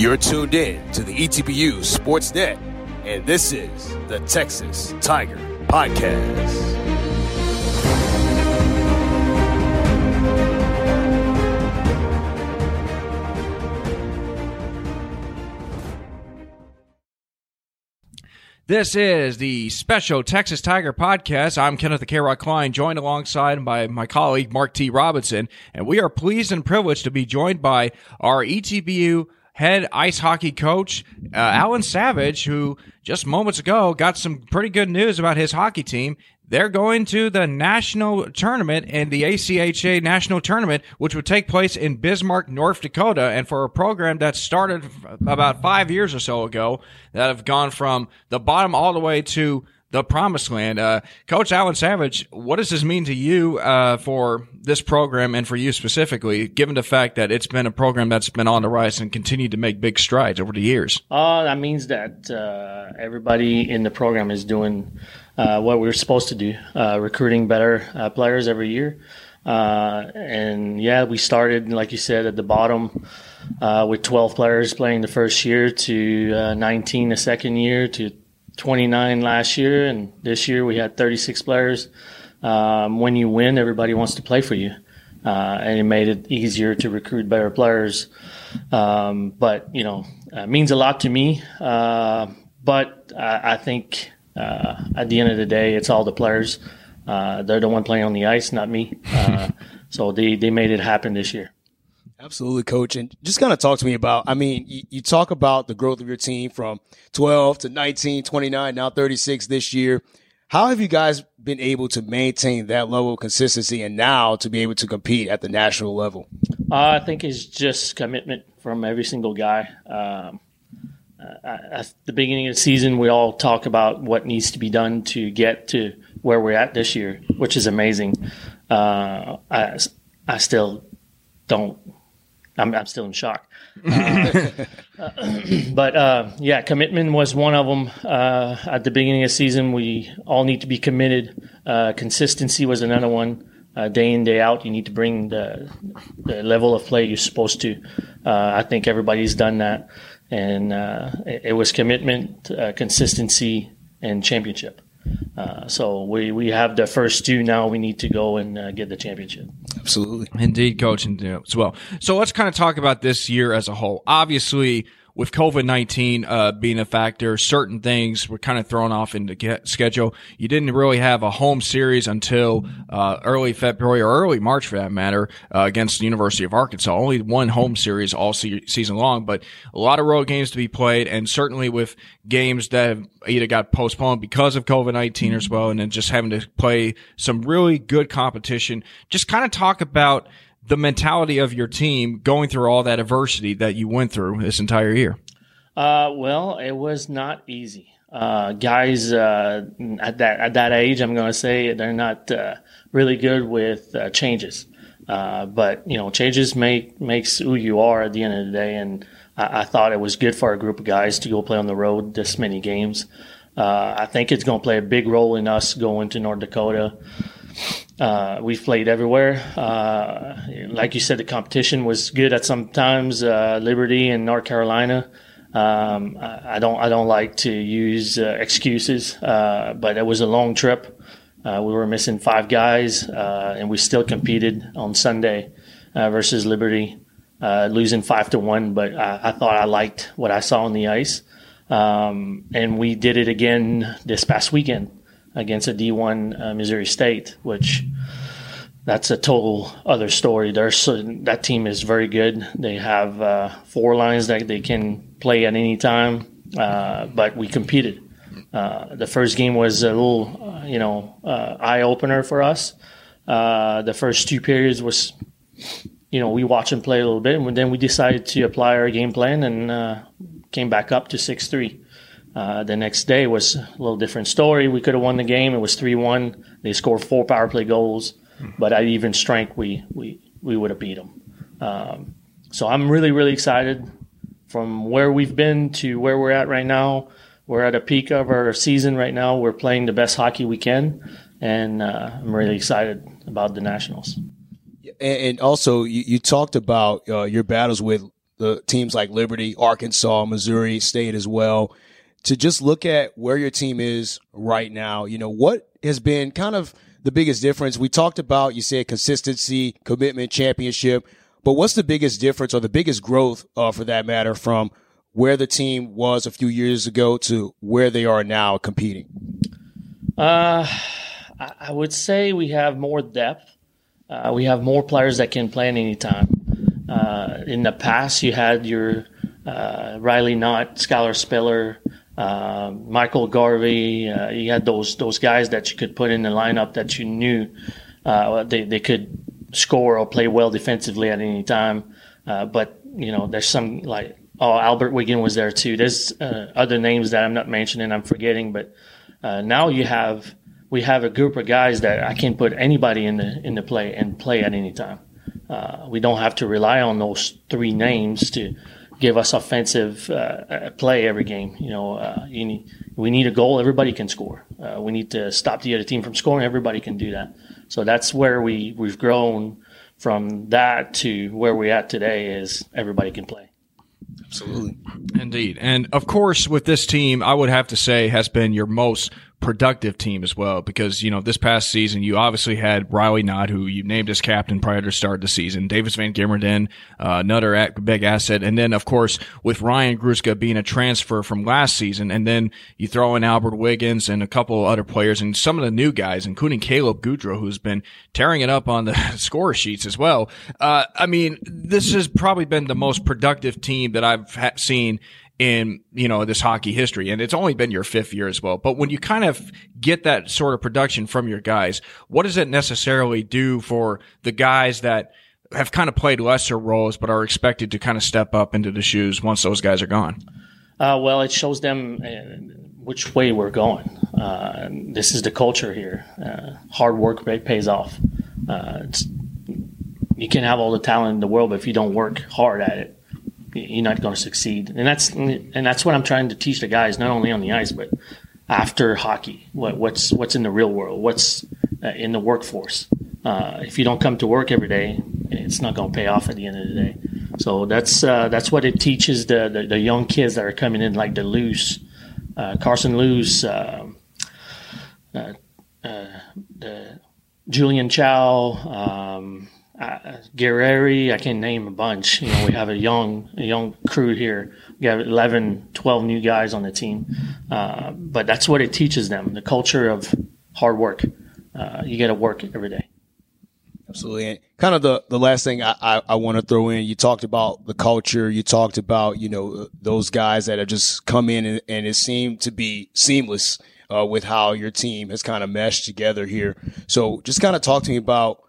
You're tuned in to the ETBU Sportsnet, and this is the Texas Tiger Podcast. This is the special Texas Tiger podcast. I'm Kenneth the K-Rock Klein, joined alongside by my colleague Mark T. Robinson, and we are pleased and privileged to be joined by our ETBU head ice hockey coach, uh, Alan Savage, who just moments ago got some pretty good news about his hockey team. They're going to the national tournament and the ACHA national tournament, which would take place in Bismarck, North Dakota. And for a program that started about five years or so ago, that have gone from the bottom all the way to the promised land. Uh, Coach Alan Savage, what does this mean to you uh, for this program and for you specifically, given the fact that it's been a program that's been on the rise and continued to make big strides over the years? Uh, that means that uh, everybody in the program is doing uh, what we are supposed to do, uh, recruiting better uh, players every year. And yeah, we started, like you said, at the bottom uh, with 12 players playing the first year to uh, 19 the second year to 29 last year. And this year we had 36 players. Um, when you win, everybody wants to play for you. and it made it easier to recruit better players. Um, but, you know, it means a lot to me. but I, I think uh, at the end of the day, it's all the players. Uh, they're the one playing on the ice, not me. Uh, so they, they made it happen this year. Absolutely, coach. And just kind of talk to me about, I mean, you, you, talk about the growth of your team from 12 to 19, 29, now 36 this year. How have you guys been able to maintain that level of consistency and now to be able to compete at the national level? Uh, I think it's just commitment from every single guy. Um, uh, at the beginning of the season, we all talk about what needs to be done to get to where we're at this year, which is amazing. Uh, I, I still don't. I'm, I'm still in shock. Uh, but uh, yeah, commitment was one of them. Uh, at the beginning of season, we all need to be committed. Uh, consistency was another one. day in day out, you need to bring the, the level of play you're supposed to. I think everybody's done that and uh, it, it, was commitment, uh, consistency, and championship. Uh, so we, we have the first two now. We need to go and uh, get the championship. Absolutely, indeed, coach, and as well. So let's kind of talk about this year as a whole. Obviously, with COVID 19 uh, being a factor, certain things were kind of thrown off in the schedule. You didn't really have a home series until uh, early February or early March for that matter uh, against the University of Arkansas. Only one home series all se- season long, but a lot of road games to be played, and certainly with games that have either got postponed because of COVID 19 as well, and then just having to play some really good competition. Just kind of talk about the mentality of your team going through all that adversity that you went through this entire year? Uh, well, it was not easy. Uh, guys uh, at that at that age, I'm going to say they're not uh, really good with uh, changes. Uh, but you know, changes make makes who you are at the end of the day. And I, I, thought it was good for a group of guys to go play on the road this many games. I think it's going to play a big role in us going to North Dakota. Uh, we've played everywhere. Uh, like you said, the competition was good at some times. Uh, Liberty and North Carolina. Um, I, I, don't. I don't like to use uh, excuses, uh, but it was a long trip. Uh, we were missing five guys, and we still competed on Sunday versus Liberty, losing five to one. But I, I, thought I liked what I saw on the ice, um, and we did it again this past weekend against a D1 uh, Missouri State, which that's a total other story. There's that team is very good. They have uh, four lines that they can play at any time, uh, but we competed. Uh, the first game was a little, uh, you know, uh, eye opener for us. the first two periods was, you know, we watched them play a little bit, and then we decided to apply our game plan and came back up to six three. Uh, the next day was a little different story. We could have won the game. It was three one. They scored four power play goals, but at even strength, we we we would have beat them. Um, so I'm really really excited from where we've been to where we're at right now. We're at a peak of our season right now. We're playing the best hockey we can, and uh, I'm really excited about the Nationals. And also, you, you talked about uh, your battles with the teams like Liberty, Arkansas, Missouri State as well. To just look at where your team is right now, you know, what has been kind of the biggest difference? We talked about, you said consistency, commitment, championship, but what's the biggest difference or the biggest growth, uh, for that matter from where the team was a few years ago to where they are now competing? Uh, I would say we have more depth. Uh, we have more players that can play at any time. Uh, in the past, you had your uh, Riley Knott, Skylar Spiller, uh, Michael Garvey. Uh, you had those those guys that you could put in the lineup that you knew uh, they they could score or play well defensively at any time. but you know, there's some like oh Albert Wiggin was there too. There's other names that I'm not mentioning. I'm forgetting, but now you have we have a group of guys that I can put anybody in the in the play and play at any time. Uh, we don't have to rely on those three names to give us offensive uh, uh play every game. You know, uh, you need, we need a goal. Everybody can score. Uh, we need to stop the other team from scoring. Everybody can do that. So that's where we we've grown from that to where we're at today. Is everybody can play. Absolutely. Indeed. And of course, with this team, I would have to say has been your most productive team as well because you know this past season you obviously had Riley Knott who you named as captain prior to start the season Davis Van Gimmerding uh, another big asset and then of course with Ryan Gruska being a transfer from last season and then you throw in Albert Wiggins and a couple other players and some of the new guys including Caleb Goudreau who's been tearing it up on the score sheets as well. Uh, I mean this has probably been the most productive team that I've ha- seen in, you know, this hockey history. And it's only been your fifth year as well. But when you kind of get that sort of production from your guys, what does it necessarily do for the guys that have kind of played lesser roles, but are expected to kind of step up into the shoes once those guys are gone? Uh, well, it shows them uh, which way we're going. Uh, this is the culture here. Uh, hard work pays off. Uh, you can have all the talent in the world, but if you don't work hard at it, you're not going to succeed. And that's and that's what I'm trying to teach the guys, not only on the ice, but after hockey. What, what's what's in the real world? What's uh, in the workforce? Uh, if you don't come to work every day, it's not going to pay off at the end of the day. So that's uh, that's what it teaches the, the, the young kids that are coming in, like the Luce, uh, Carson Luce, um, uh, uh, the Julian Chow. Um, uh, Guerreri, I can name a bunch. You know, we have a young a young crew here. We have 11, 12 new guys on the team. Uh, but that's what it teaches them: the culture of hard work. Uh, you got to work every day. Absolutely. And kind of the, the last thing I, I, I want to throw in, you talked about the culture. You talked about, you know, those guys that have just come in and, and it seemed to be seamless uh, with how your team has kind of meshed together here. So just kind of talk to me about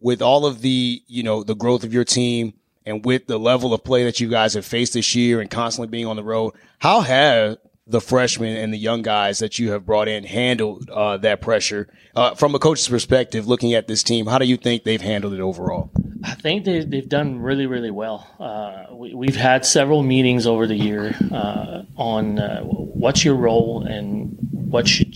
with all of the, you know, the growth of your team and with the level of play that you guys have faced this year and constantly being on the road, how have the freshmen and the young guys that you have brought in handled uh, that pressure uh, from a coach's perspective? Looking at this team, how do you think they've handled it overall? I think they've, they've done really, really well. Uh, we, have had several meetings over the year uh, on uh, what's your role and what should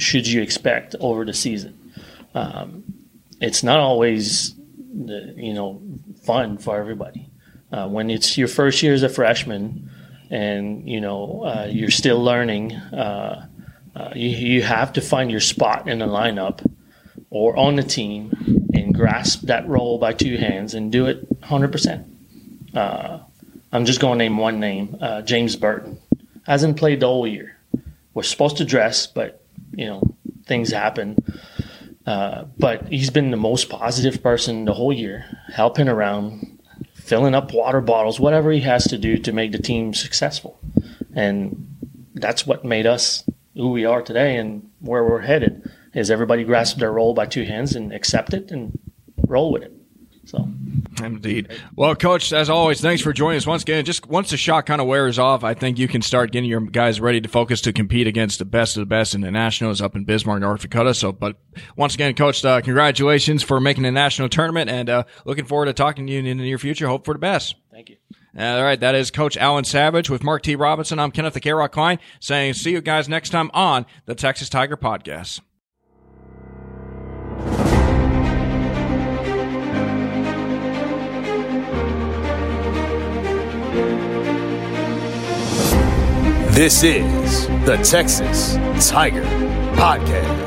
should you expect over the season. Um, it's not always you know fun for everybody. Uh, when it's your first year as a freshman, and you know uh, you're still learning, uh, uh you, you have to find your spot in the lineup or on the team and grasp that role by two hands and do it 100%. Uh, I'm just going to name one name, uh, James Burton. Hasn't played the whole year. We're supposed to dress, but you know things happen. Uh, but he's been the most positive person the whole year, helping around, filling up water bottles, whatever he has to do to make the team successful. And that's what made us who we are today and where we're headed. Is everybody grasp their role by two hands and accept it and roll with it. So. Indeed. Well, Coach, as always, thanks for joining us once again. Just once the shot kind of wears off, I think you can start getting your guys ready to focus to compete against the best of the best in the Nationals up in Bismarck, North Dakota. So, but once again, Coach, uh, congratulations for making the national tournament and uh, looking forward to talking to you in the near future. Hope for the best. Thank you. All right, that is Coach Alan Savage with Mark T. Robinson. I'm Kenneth the K-Rock Klein saying see you guys next time on the Texas Tiger Podcast. This is the Texas Tiger Podcast.